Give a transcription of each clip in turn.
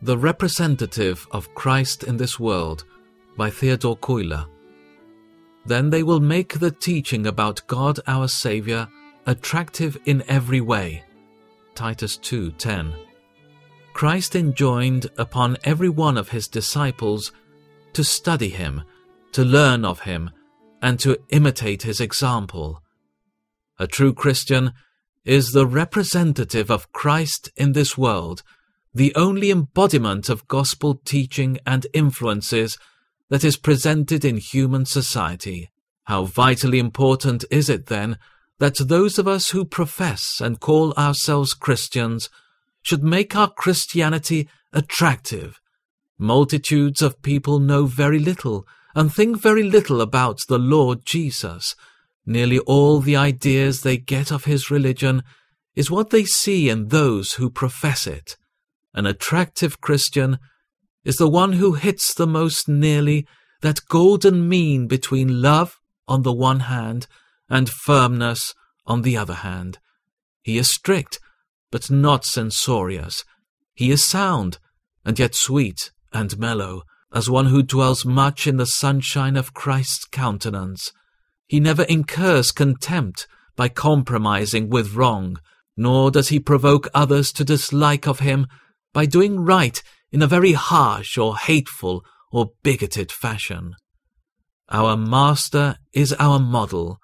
The Representative of Christ in This World by Theodore Cuyler. Then they will make the teaching about God our Saviour attractive in every way. Titus 2:10. Christ enjoined upon every one of his disciples to study him, to learn of him, and to imitate his example. A true Christian is the representative of Christ in this world the only embodiment of gospel teaching and influences that is presented in human society. How vitally important is it, then, that those of us who profess and call ourselves Christians should make our Christianity attractive. Multitudes of people know very little and think very little about the Lord Jesus. Nearly all the ideas they get of his religion is what they see in those who profess it. An attractive Christian is the one who hits the most nearly that golden mean between love on the one hand and firmness on the other hand. He is strict, but not censorious. He is sound, and yet sweet and mellow, as one who dwells much in the sunshine of Christ's countenance. He never incurs contempt by compromising with wrong, nor does he provoke others to dislike of him by doing right in a very harsh or hateful or bigoted fashion. Our Master is our model.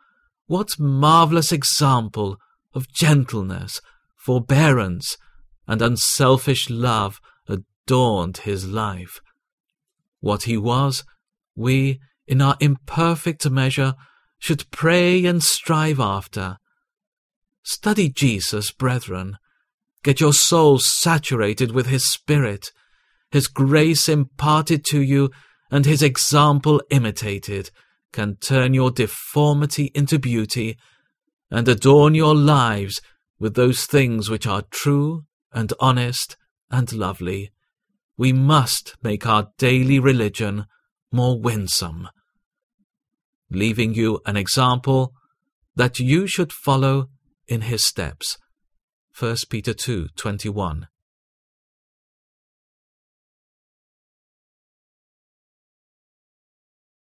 What marvellous example of gentleness, forbearance, and unselfish love adorned his life. What he was, we, in our imperfect measure, should pray and strive after. Study Jesus, brethren, Get your soul saturated with His Spirit, His grace imparted to you, and His example imitated, can turn your deformity into beauty, and adorn your lives with those things which are true and honest and lovely. We must make our daily religion more winsome, leaving you an example that you should follow in his steps. 1 Peter 2:21